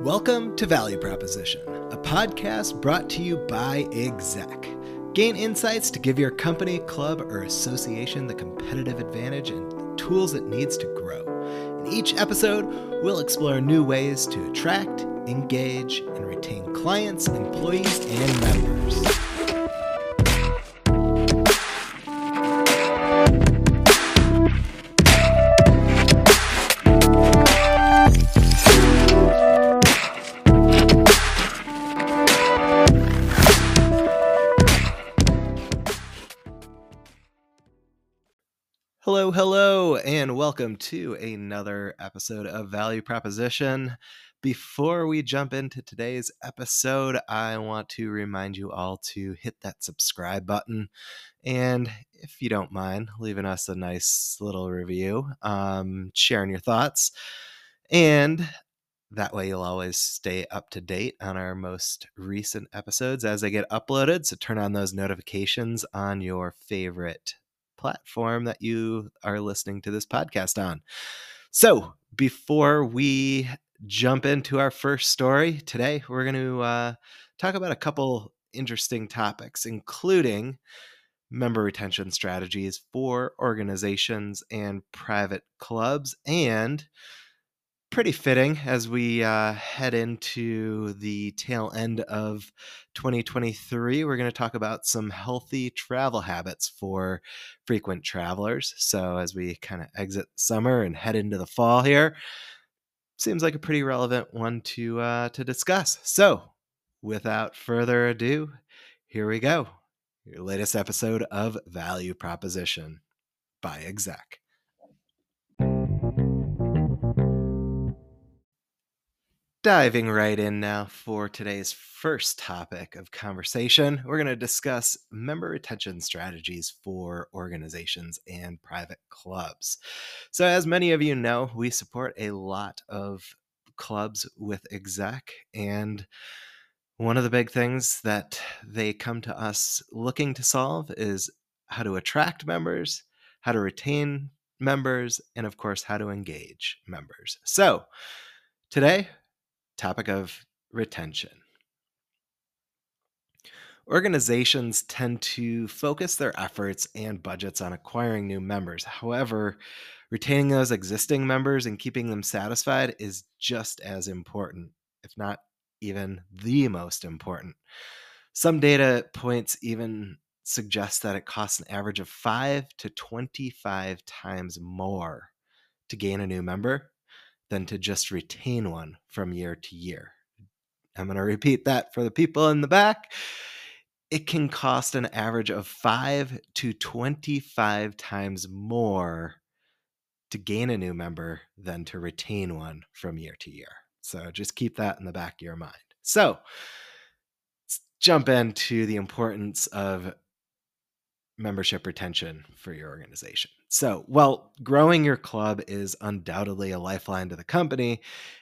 Welcome to Value Proposition, a podcast brought to you by Exec. Gain insights to give your company, club, or association the competitive advantage and the tools it needs to grow. In each episode, we'll explore new ways to attract, engage, and retain clients, employees, and members. Welcome to another episode of Value Proposition. Before we jump into today's episode, I want to remind you all to hit that subscribe button. And if you don't mind, leaving us a nice little review, um, sharing your thoughts. And that way, you'll always stay up to date on our most recent episodes as they get uploaded. So turn on those notifications on your favorite platform that you are listening to this podcast on. So, before we jump into our first story today, we're going to uh, talk about a couple interesting topics, including member retention strategies for organizations and private clubs and pretty fitting as we uh, head into the tail end of 2023. We're going to talk about some healthy travel habits for frequent travelers. So, as we kind of exit summer and head into the fall here, seems like a pretty relevant one to uh, to discuss. So, without further ado, here we go. Your latest episode of Value Proposition by Exec. Diving right in now for today's first topic of conversation, we're going to discuss member retention strategies for organizations and private clubs. So, as many of you know, we support a lot of clubs with exec, and one of the big things that they come to us looking to solve is how to attract members, how to retain members, and of course, how to engage members. So, today topic of retention. Organizations tend to focus their efforts and budgets on acquiring new members. However, retaining those existing members and keeping them satisfied is just as important, if not even the most important. Some data points even suggest that it costs an average of 5 to 25 times more to gain a new member than to just retain one from year to year. I'm going to repeat that for the people in the back. It can cost an average of 5 to 25 times more to gain a new member than to retain one from year to year. So just keep that in the back of your mind. So let's jump into the importance of membership retention for your organization. So, while growing your club is undoubtedly a lifeline to the company,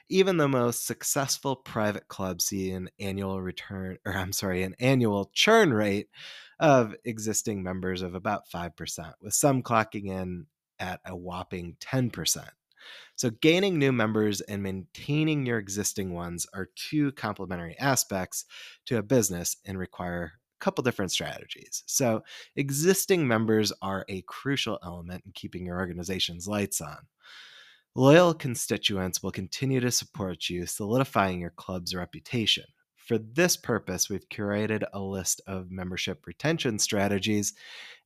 even the most successful private clubs see an annual return, or I'm sorry, an annual churn rate of existing members of about 5%, with some clocking in at a whopping 10%. So, gaining new members and maintaining your existing ones are two complementary aspects to a business and require couple different strategies. So, existing members are a crucial element in keeping your organization's lights on. Loyal constituents will continue to support you, solidifying your club's reputation. For this purpose, we've curated a list of membership retention strategies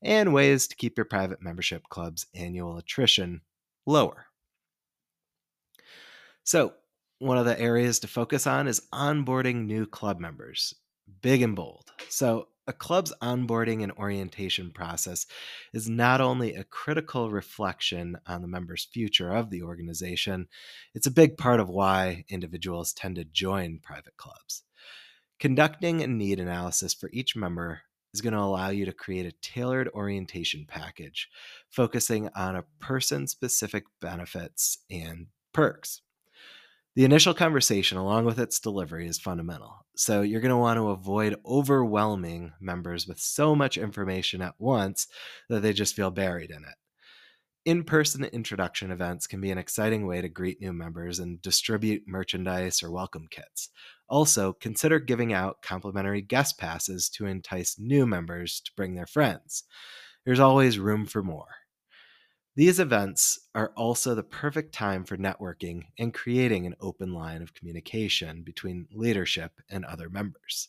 and ways to keep your private membership club's annual attrition lower. So, one of the areas to focus on is onboarding new club members big and bold. So, a club's onboarding and orientation process is not only a critical reflection on the member's future of the organization, it's a big part of why individuals tend to join private clubs. Conducting a need analysis for each member is going to allow you to create a tailored orientation package focusing on a person specific benefits and perks. The initial conversation, along with its delivery, is fundamental. So, you're going to want to avoid overwhelming members with so much information at once that they just feel buried in it. In person introduction events can be an exciting way to greet new members and distribute merchandise or welcome kits. Also, consider giving out complimentary guest passes to entice new members to bring their friends. There's always room for more. These events are also the perfect time for networking and creating an open line of communication between leadership and other members.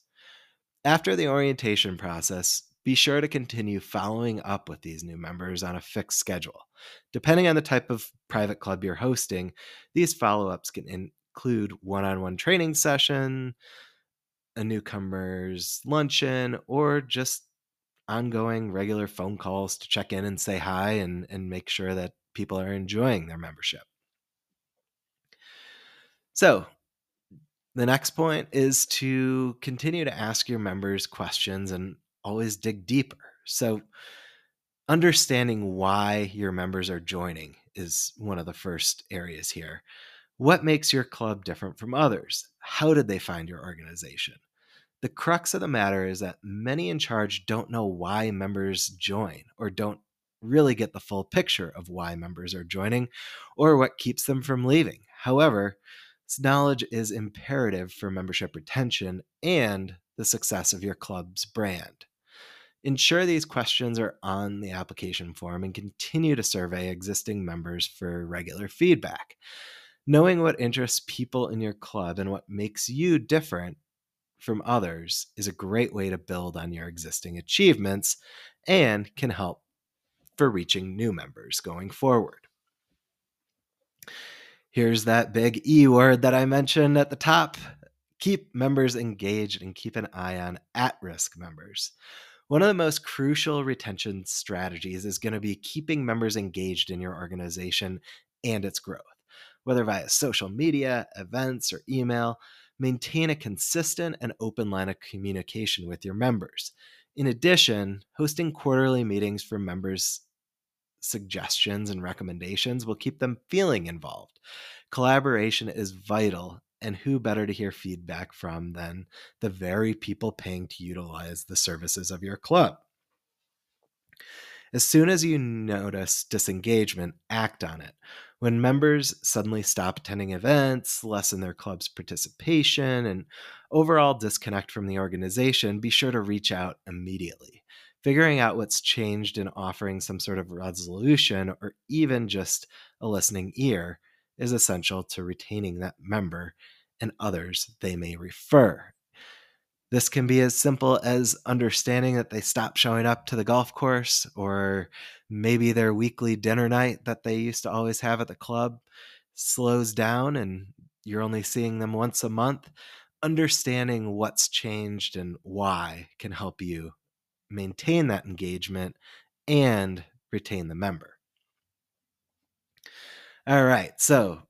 After the orientation process, be sure to continue following up with these new members on a fixed schedule. Depending on the type of private club you're hosting, these follow ups can include one on one training session, a newcomer's luncheon, or just ongoing regular phone calls to check in and say hi and, and make sure that people are enjoying their membership. So, the next point is to continue to ask your members questions and always dig deeper. So, understanding why your members are joining is one of the first areas here. What makes your club different from others? How did they find your organization? The crux of the matter is that many in charge don't know why members join or don't really get the full picture of why members are joining or what keeps them from leaving. However, this knowledge is imperative for membership retention and the success of your club's brand. Ensure these questions are on the application form and continue to survey existing members for regular feedback. Knowing what interests people in your club and what makes you different from others is a great way to build on your existing achievements and can help for reaching new members going forward. Here's that big E word that I mentioned at the top keep members engaged and keep an eye on at risk members. One of the most crucial retention strategies is going to be keeping members engaged in your organization and its growth, whether via social media, events, or email maintain a consistent and open line of communication with your members. In addition, hosting quarterly meetings for members' suggestions and recommendations will keep them feeling involved. Collaboration is vital, and who better to hear feedback from than the very people paying to utilize the services of your club? As soon as you notice disengagement, act on it. When members suddenly stop attending events, lessen their club's participation, and overall disconnect from the organization, be sure to reach out immediately. Figuring out what's changed and offering some sort of resolution or even just a listening ear is essential to retaining that member and others they may refer. This can be as simple as understanding that they stop showing up to the golf course, or maybe their weekly dinner night that they used to always have at the club slows down and you're only seeing them once a month. Understanding what's changed and why can help you maintain that engagement and retain the member. All right, so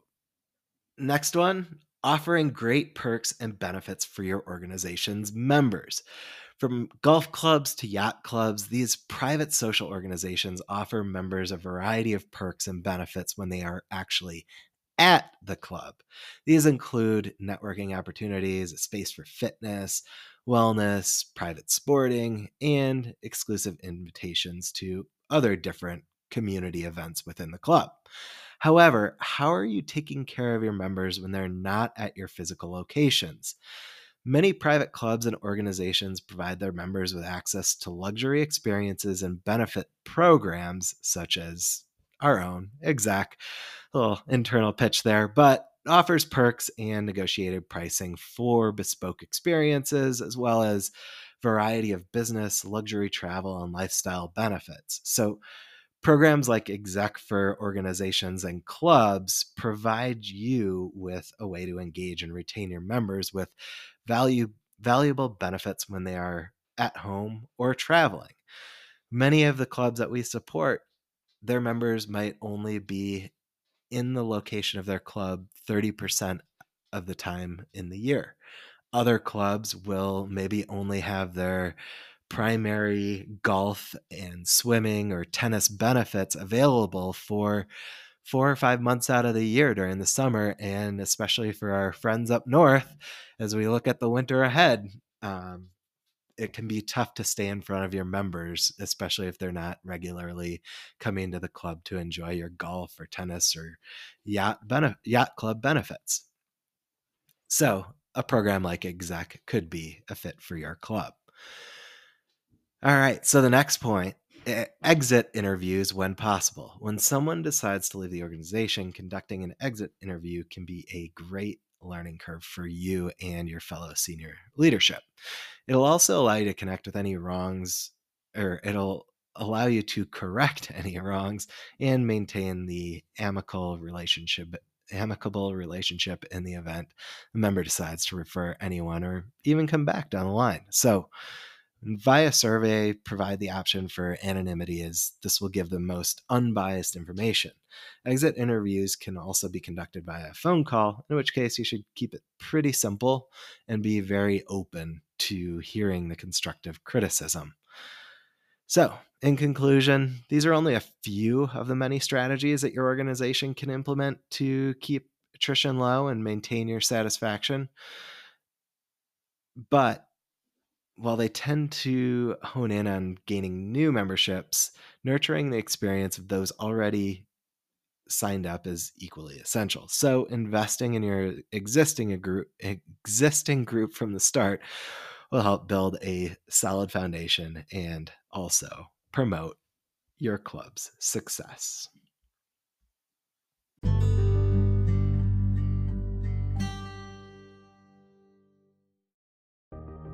next one offering great perks and benefits for your organization's members. From golf clubs to yacht clubs, these private social organizations offer members a variety of perks and benefits when they are actually at the club. These include networking opportunities, a space for fitness, wellness, private sporting, and exclusive invitations to other different community events within the club. However, how are you taking care of your members when they're not at your physical locations? Many private clubs and organizations provide their members with access to luxury experiences and benefit programs such as our own Exec Little internal pitch there, but offers perks and negotiated pricing for bespoke experiences as well as variety of business, luxury travel and lifestyle benefits. So programs like exec for organizations and clubs provide you with a way to engage and retain your members with value valuable benefits when they are at home or traveling. Many of the clubs that we support their members might only be in the location of their club 30% of the time in the year. Other clubs will maybe only have their primary golf and swimming or tennis benefits available for four or five months out of the year during the summer, and especially for our friends up north as we look at the winter ahead. Um, it can be tough to stay in front of your members, especially if they're not regularly coming to the club to enjoy your golf or tennis or yacht, bene- yacht club benefits. So, a program like Exec could be a fit for your club. All right, so the next point exit interviews when possible. When someone decides to leave the organization, conducting an exit interview can be a great learning curve for you and your fellow senior leadership. It'll also allow you to connect with any wrongs, or it'll allow you to correct any wrongs and maintain the amicable relationship amicable relationship in the event a member decides to refer anyone or even come back down the line. So via survey provide the option for anonymity as this will give the most unbiased information. Exit interviews can also be conducted by a phone call in which case you should keep it pretty simple and be very open to hearing the constructive criticism. So in conclusion these are only a few of the many strategies that your organization can implement to keep attrition low and maintain your satisfaction. But while they tend to hone in on gaining new memberships, nurturing the experience of those already signed up is equally essential. So investing in your existing group existing group from the start will help build a solid foundation and also promote your club's success.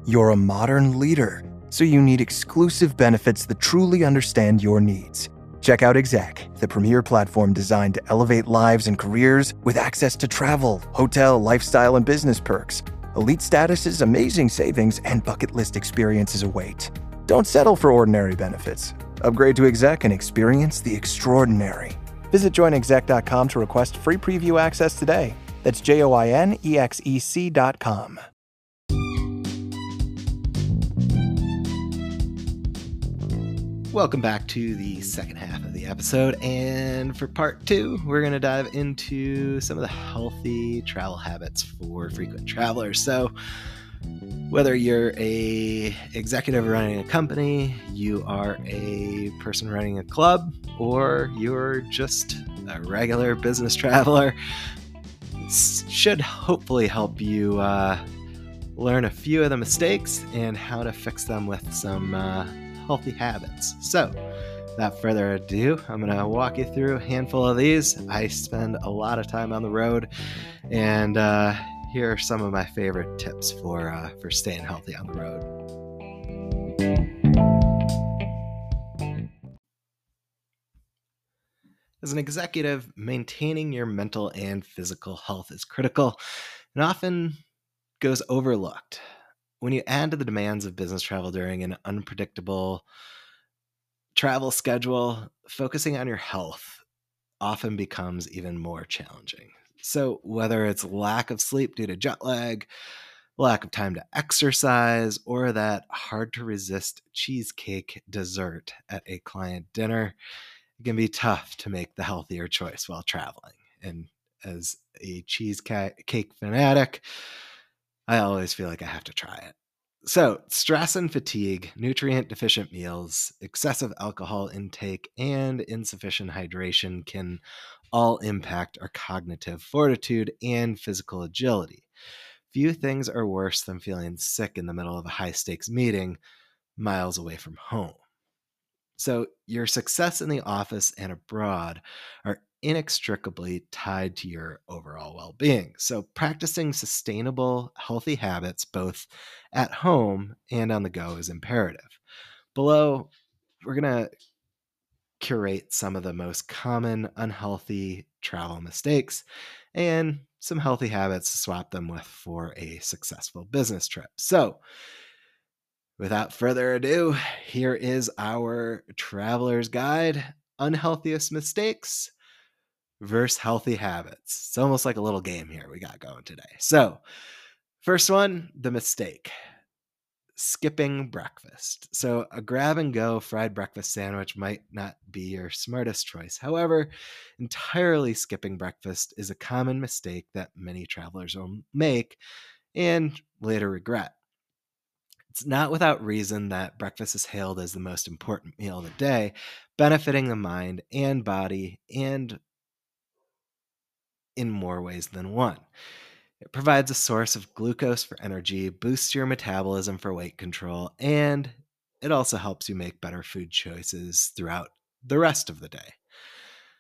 You're a modern leader, so you need exclusive benefits that truly understand your needs. Check out Exec, the premier platform designed to elevate lives and careers with access to travel, hotel, lifestyle, and business perks. Elite statuses, amazing savings, and bucket list experiences await. Don't settle for ordinary benefits. Upgrade to Exec and experience the extraordinary. Visit joinexec.com to request free preview access today. That's J O I N E X E C.com. Welcome back to the second half of the episode. And for part two, we're going to dive into some of the healthy travel habits for frequent travelers. So, whether you're a executive running a company, you are a person running a club, or you're just a regular business traveler, should hopefully help you uh, learn a few of the mistakes and how to fix them with some uh, healthy habits. So, without further ado, I'm going to walk you through a handful of these. I spend a lot of time on the road, and uh, here are some of my favorite tips for uh, for staying healthy on the road. As an executive, maintaining your mental and physical health is critical and often goes overlooked when you add to the demands of business travel during an unpredictable travel schedule, focusing on your health often becomes even more challenging. So, whether it's lack of sleep due to jet lag, lack of time to exercise, or that hard to resist cheesecake dessert at a client dinner, it can be tough to make the healthier choice while traveling. And as a cheesecake fanatic, I always feel like I have to try it. So, stress and fatigue, nutrient deficient meals, excessive alcohol intake, and insufficient hydration can all impact our cognitive fortitude and physical agility. Few things are worse than feeling sick in the middle of a high stakes meeting miles away from home. So, your success in the office and abroad are inextricably tied to your overall well being. So, practicing sustainable, healthy habits both at home and on the go is imperative. Below, we're going to curate some of the most common unhealthy travel mistakes and some healthy habits to swap them with for a successful business trip. So, without further ado, here is our traveler's guide unhealthiest mistakes versus healthy habits. It's almost like a little game here we got going today. So, first one the mistake skipping breakfast. So, a grab and go fried breakfast sandwich might not be your smartest choice. However, entirely skipping breakfast is a common mistake that many travelers will make and later regret. It's not without reason that breakfast is hailed as the most important meal of the day, benefiting the mind and body and in more ways than one. It provides a source of glucose for energy, boosts your metabolism for weight control, and it also helps you make better food choices throughout the rest of the day.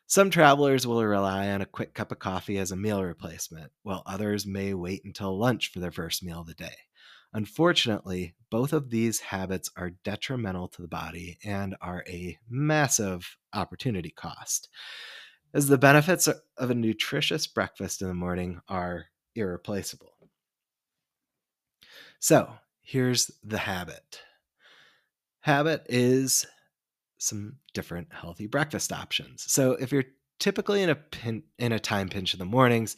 Some travelers will rely on a quick cup of coffee as a meal replacement, while others may wait until lunch for their first meal of the day. Unfortunately, both of these habits are detrimental to the body and are a massive opportunity cost, as the benefits of a nutritious breakfast in the morning are irreplaceable. So, here's the habit habit is some different healthy breakfast options. So, if you're typically in a pin, in a time pinch in the mornings,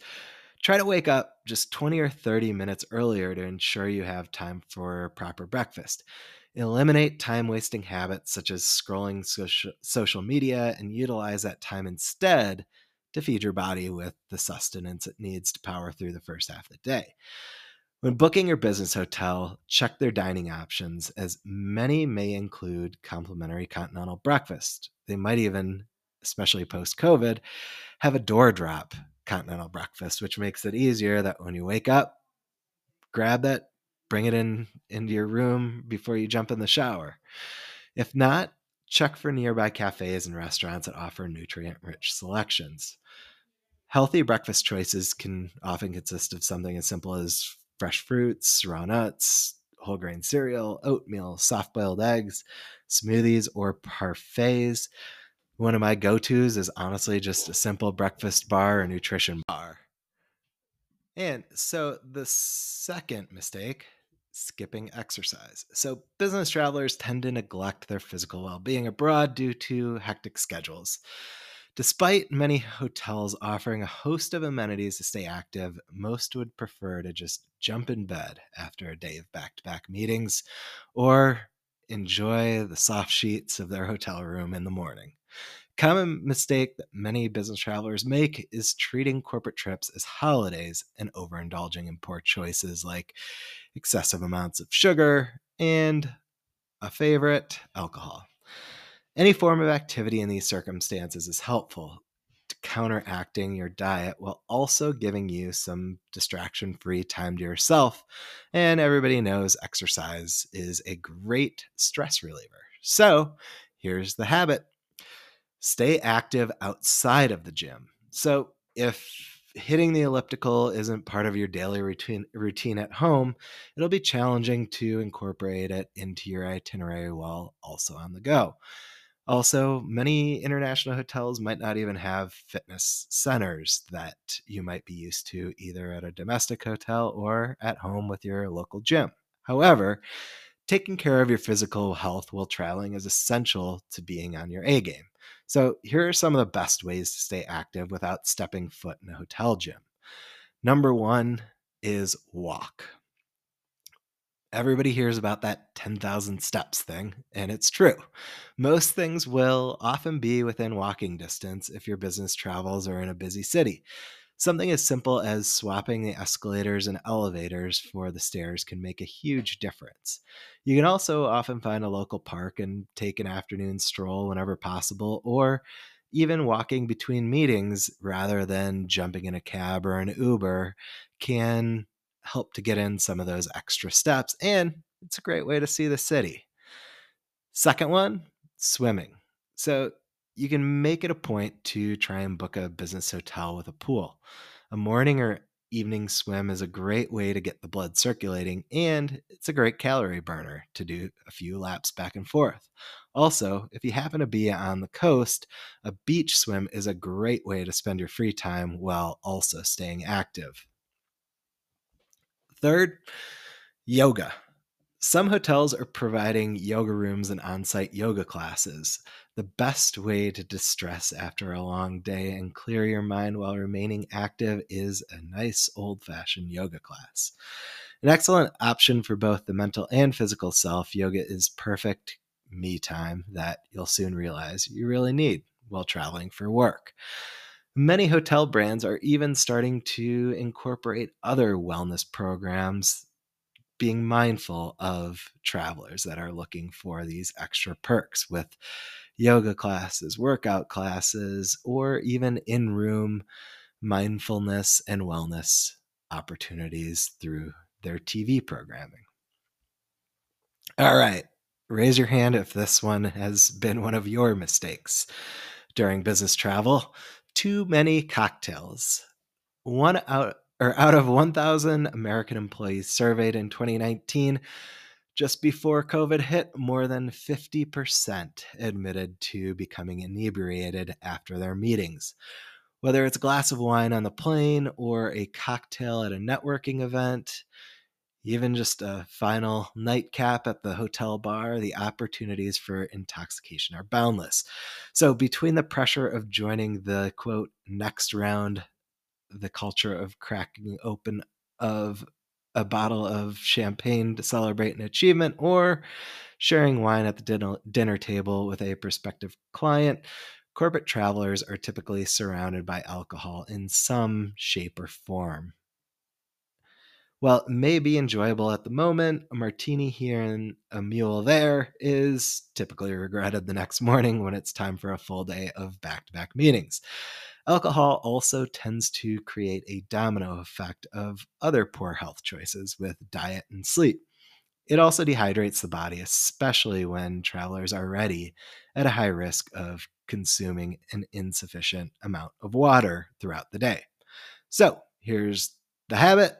Try to wake up just 20 or 30 minutes earlier to ensure you have time for proper breakfast. Eliminate time wasting habits such as scrolling social media and utilize that time instead to feed your body with the sustenance it needs to power through the first half of the day. When booking your business hotel, check their dining options, as many may include complimentary continental breakfast. They might even, especially post COVID, have a door drop continental breakfast, which makes it easier that when you wake up, grab that, bring it in into your room before you jump in the shower. If not, check for nearby cafes and restaurants that offer nutrient rich selections. Healthy breakfast choices can often consist of something as simple as fresh fruits, raw nuts, whole grain cereal, oatmeal, soft boiled eggs, smoothies, or parfaits. One of my go tos is honestly just a simple breakfast bar or nutrition bar. And so the second mistake, skipping exercise. So business travelers tend to neglect their physical well being abroad due to hectic schedules. Despite many hotels offering a host of amenities to stay active, most would prefer to just jump in bed after a day of back to back meetings or enjoy the soft sheets of their hotel room in the morning. Common mistake that many business travelers make is treating corporate trips as holidays and overindulging in poor choices like excessive amounts of sugar and a favorite, alcohol. Any form of activity in these circumstances is helpful to counteracting your diet while also giving you some distraction free time to yourself. And everybody knows exercise is a great stress reliever. So here's the habit stay active outside of the gym. So if hitting the elliptical isn't part of your daily routine routine at home, it'll be challenging to incorporate it into your itinerary while also on the go. Also, many international hotels might not even have fitness centers that you might be used to either at a domestic hotel or at home with your local gym. However, taking care of your physical health while traveling is essential to being on your A game. So, here are some of the best ways to stay active without stepping foot in a hotel gym. Number one is walk. Everybody hears about that 10,000 steps thing, and it's true. Most things will often be within walking distance if your business travels or in a busy city. Something as simple as swapping the escalators and elevators for the stairs can make a huge difference. You can also often find a local park and take an afternoon stroll whenever possible, or even walking between meetings rather than jumping in a cab or an Uber can help to get in some of those extra steps. And it's a great way to see the city. Second one, swimming. So you can make it a point to try and book a business hotel with a pool. A morning or evening swim is a great way to get the blood circulating, and it's a great calorie burner to do a few laps back and forth. Also, if you happen to be on the coast, a beach swim is a great way to spend your free time while also staying active. Third, yoga. Some hotels are providing yoga rooms and on site yoga classes. The best way to distress after a long day and clear your mind while remaining active is a nice old fashioned yoga class. An excellent option for both the mental and physical self, yoga is perfect me time that you'll soon realize you really need while traveling for work. Many hotel brands are even starting to incorporate other wellness programs being mindful of travelers that are looking for these extra perks with yoga classes, workout classes, or even in room mindfulness and wellness opportunities through their TV programming. All right, raise your hand if this one has been one of your mistakes during business travel. Too many cocktails. One out or out of 1,000 American employees surveyed in 2019, just before COVID hit, more than 50% admitted to becoming inebriated after their meetings. Whether it's a glass of wine on the plane or a cocktail at a networking event, even just a final nightcap at the hotel bar, the opportunities for intoxication are boundless. So, between the pressure of joining the quote next round, the culture of cracking open of a bottle of champagne to celebrate an achievement, or sharing wine at the dinner, table with a prospective client, corporate travelers are typically surrounded by alcohol in some shape or form. While it may be enjoyable at the moment, a martini here and a mule there is typically regretted the next morning when it's time for a full day of back to back meetings. Alcohol also tends to create a domino effect of other poor health choices with diet and sleep. It also dehydrates the body, especially when travelers are already at a high risk of consuming an insufficient amount of water throughout the day. So, here's the habit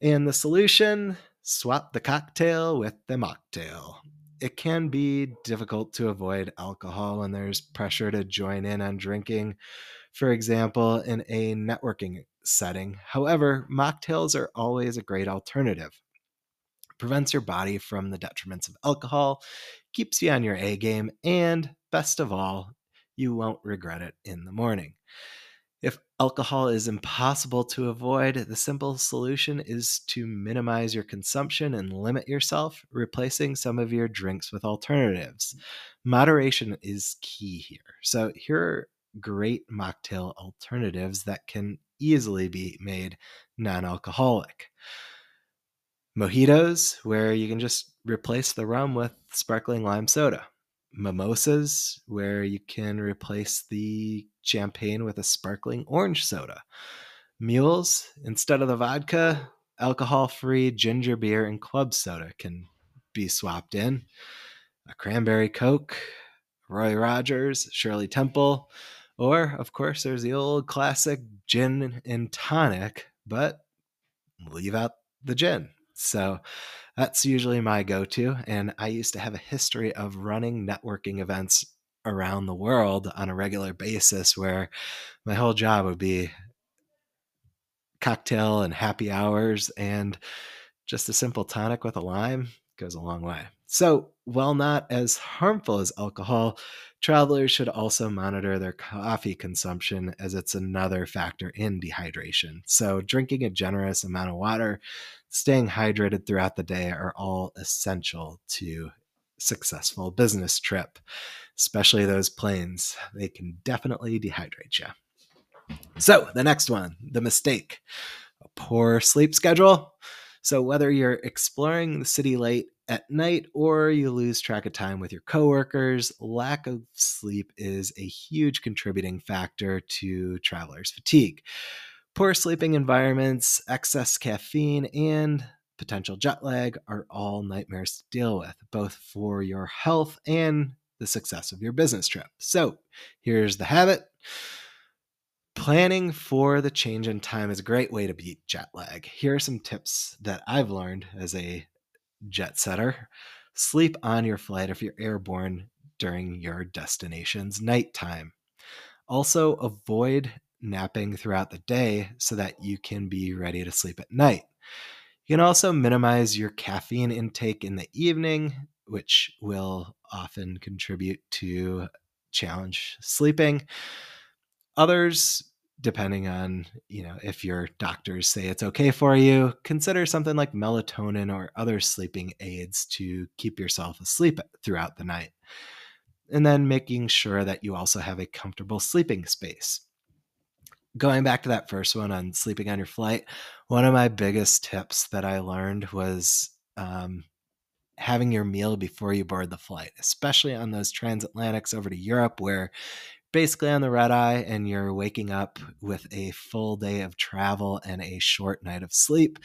and the solution swap the cocktail with the mocktail. It can be difficult to avoid alcohol when there's pressure to join in on drinking, for example, in a networking setting. However, mocktails are always a great alternative. It prevents your body from the detriments of alcohol, keeps you on your A game, and best of all, you won't regret it in the morning. If alcohol is impossible to avoid, the simple solution is to minimize your consumption and limit yourself, replacing some of your drinks with alternatives. Moderation is key here. So, here great mocktail alternatives that can easily be made non alcoholic. Mojitos, where you can just replace the rum with sparkling lime soda mimosas where you can replace the champagne with a sparkling orange soda. Mules, instead of the vodka, alcohol free ginger beer and club soda can be swapped in. A cranberry Coke, Roy Rogers, Shirley Temple, or, of course, there's the old classic gin and tonic, but leave out the gin. So that's usually my go to. And I used to have a history of running networking events around the world on a regular basis where my whole job would be cocktail and happy hours and just a simple tonic with a lime goes a long way. So, while not as harmful as alcohol, travelers should also monitor their coffee consumption as it's another factor in dehydration. So, drinking a generous amount of water, staying hydrated throughout the day are all essential to successful business trip, especially those planes. They can definitely dehydrate you. So, the next one, the mistake, a poor sleep schedule. So, whether you're exploring the city late at night or you lose track of time with your coworkers, lack of sleep is a huge contributing factor to travelers' fatigue. Poor sleeping environments, excess caffeine, and potential jet lag are all nightmares to deal with, both for your health and the success of your business trip. So, here's the habit Planning for the change in time is a great way to beat jet lag. Here are some tips that I've learned as a jet setter. Sleep on your flight if you're airborne during your destination's nighttime. Also, avoid napping throughout the day so that you can be ready to sleep at night. You can also minimize your caffeine intake in the evening, which will often contribute to challenge sleeping. Others, depending on, you know, if your doctors say it's okay for you, consider something like melatonin or other sleeping aids to keep yourself asleep throughout the night. And then making sure that you also have a comfortable sleeping space. Going back to that first one on sleeping on your flight, One of my biggest tips that I learned was um, having your meal before you board the flight, especially on those transatlantics over to Europe where basically on the red eye and you're waking up with a full day of travel and a short night of sleep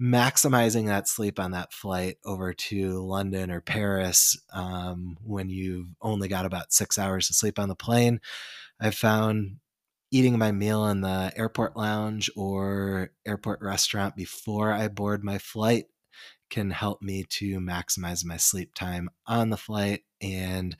maximizing that sleep on that flight over to London or Paris um, when you've only got about six hours to sleep on the plane. I've found eating my meal in the airport lounge or airport restaurant before I board my flight can help me to maximize my sleep time on the flight and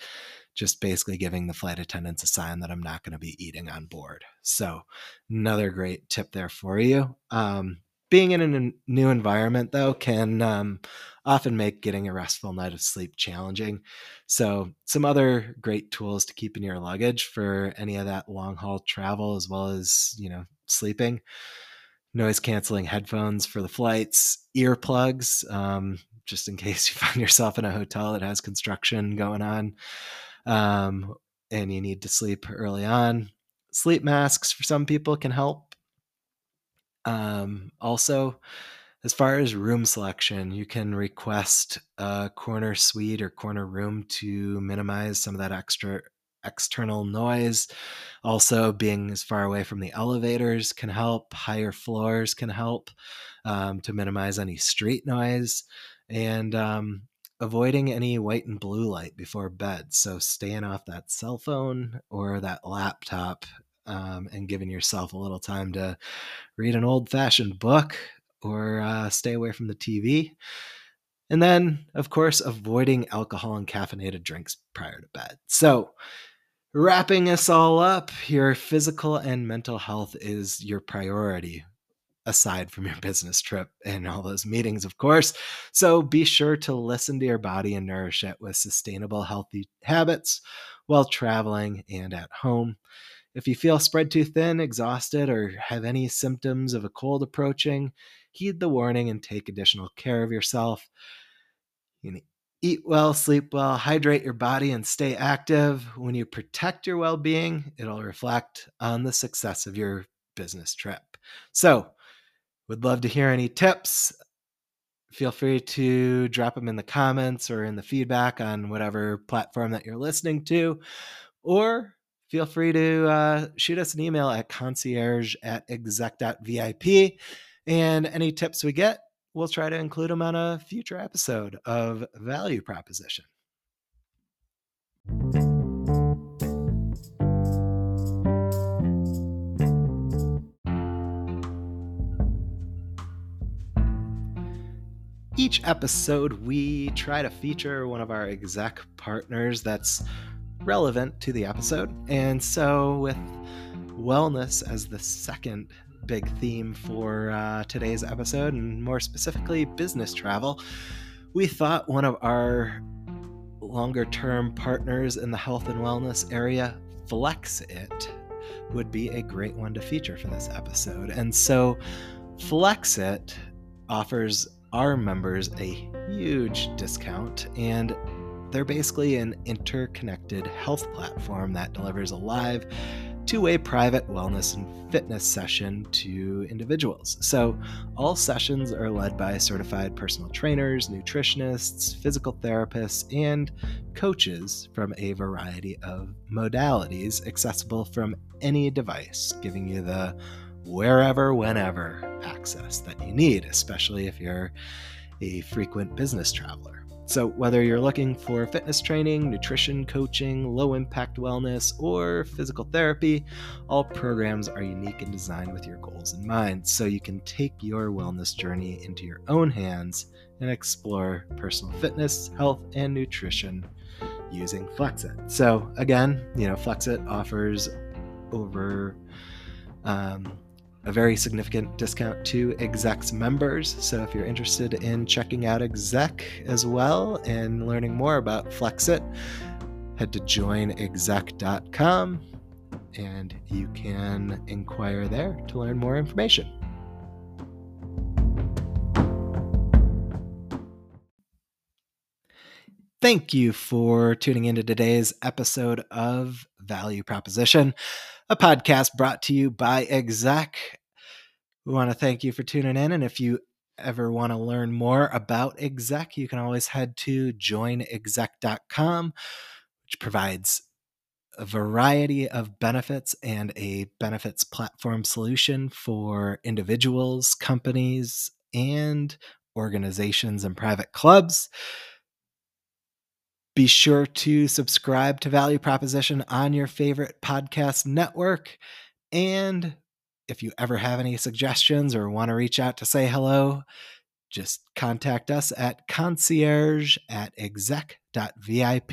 just basically giving the flight attendants a sign that I'm not going to be eating on board. So, another great tip there for you. Um, being in a new environment, though, can um, often make getting a restful night of sleep challenging. So, some other great tools to keep in your luggage for any of that long haul travel, as well as, you know, sleeping noise canceling headphones for the flights, earplugs, um, just in case you find yourself in a hotel that has construction going on um, and you need to sleep early on. Sleep masks for some people can help. Um, also, as far as room selection, you can request a corner suite or corner room to minimize some of that extra external noise. Also, being as far away from the elevators can help. Higher floors can help um, to minimize any street noise. And um, avoiding any white and blue light before bed. So, staying off that cell phone or that laptop um, and giving yourself a little time to read an old fashioned book or uh, stay away from the TV. And then, of course, avoiding alcohol and caffeinated drinks prior to bed. So, wrapping us all up, your physical and mental health is your priority aside from your business trip and all those meetings, of course. So be sure to listen to your body and nourish it with sustainable, healthy habits while traveling and at home. If you feel spread too thin, exhausted, or have any symptoms of a cold approaching, heed the warning and take additional care of yourself. You eat well, sleep well, hydrate your body, and stay active. When you protect your well being, it'll reflect on the success of your business trip. So, would love to hear any tips. Feel free to drop them in the comments or in the feedback on whatever platform that you're listening to. Or feel free to uh, shoot us an email at concierge at exec.vip. And any tips we get, we'll try to include them on a future episode of Value Proposition. each episode, we try to feature one of our exec partners that's relevant to the episode. And so, with wellness as the second big theme for uh, today's episode, and more specifically, business travel, we thought one of our longer term partners in the health and wellness area, Flexit, would be a great one to feature for this episode. And so, Flexit offers our members a huge discount, and they're basically an interconnected health platform that delivers a live, two way private wellness and fitness session to individuals. So, all sessions are led by certified personal trainers, nutritionists, physical therapists, and coaches from a variety of modalities accessible from any device, giving you the wherever, whenever access that you need, especially if you're a frequent business traveler. So, whether you're looking for fitness training, nutrition coaching, low impact wellness, or physical therapy, all programs are unique and designed with your goals in mind so you can take your wellness journey into your own hands and explore personal fitness, health, and nutrition using Flexit. So, again, you know, Flexit offers over um, a very significant discount to execs members. So if you're interested in checking out exec as well and learning more about Flexit, head to joinexec.com and you can inquire there to learn more information. Thank you for tuning into today's episode of Value Proposition, a podcast brought to you by Exec We want to thank you for tuning in. And if you ever want to learn more about exec, you can always head to joinexec.com, which provides a variety of benefits and a benefits platform solution for individuals, companies, and organizations and private clubs. Be sure to subscribe to Value Proposition on your favorite podcast network. And if you ever have any suggestions or want to reach out to say hello, just contact us at concierge at exec.vip.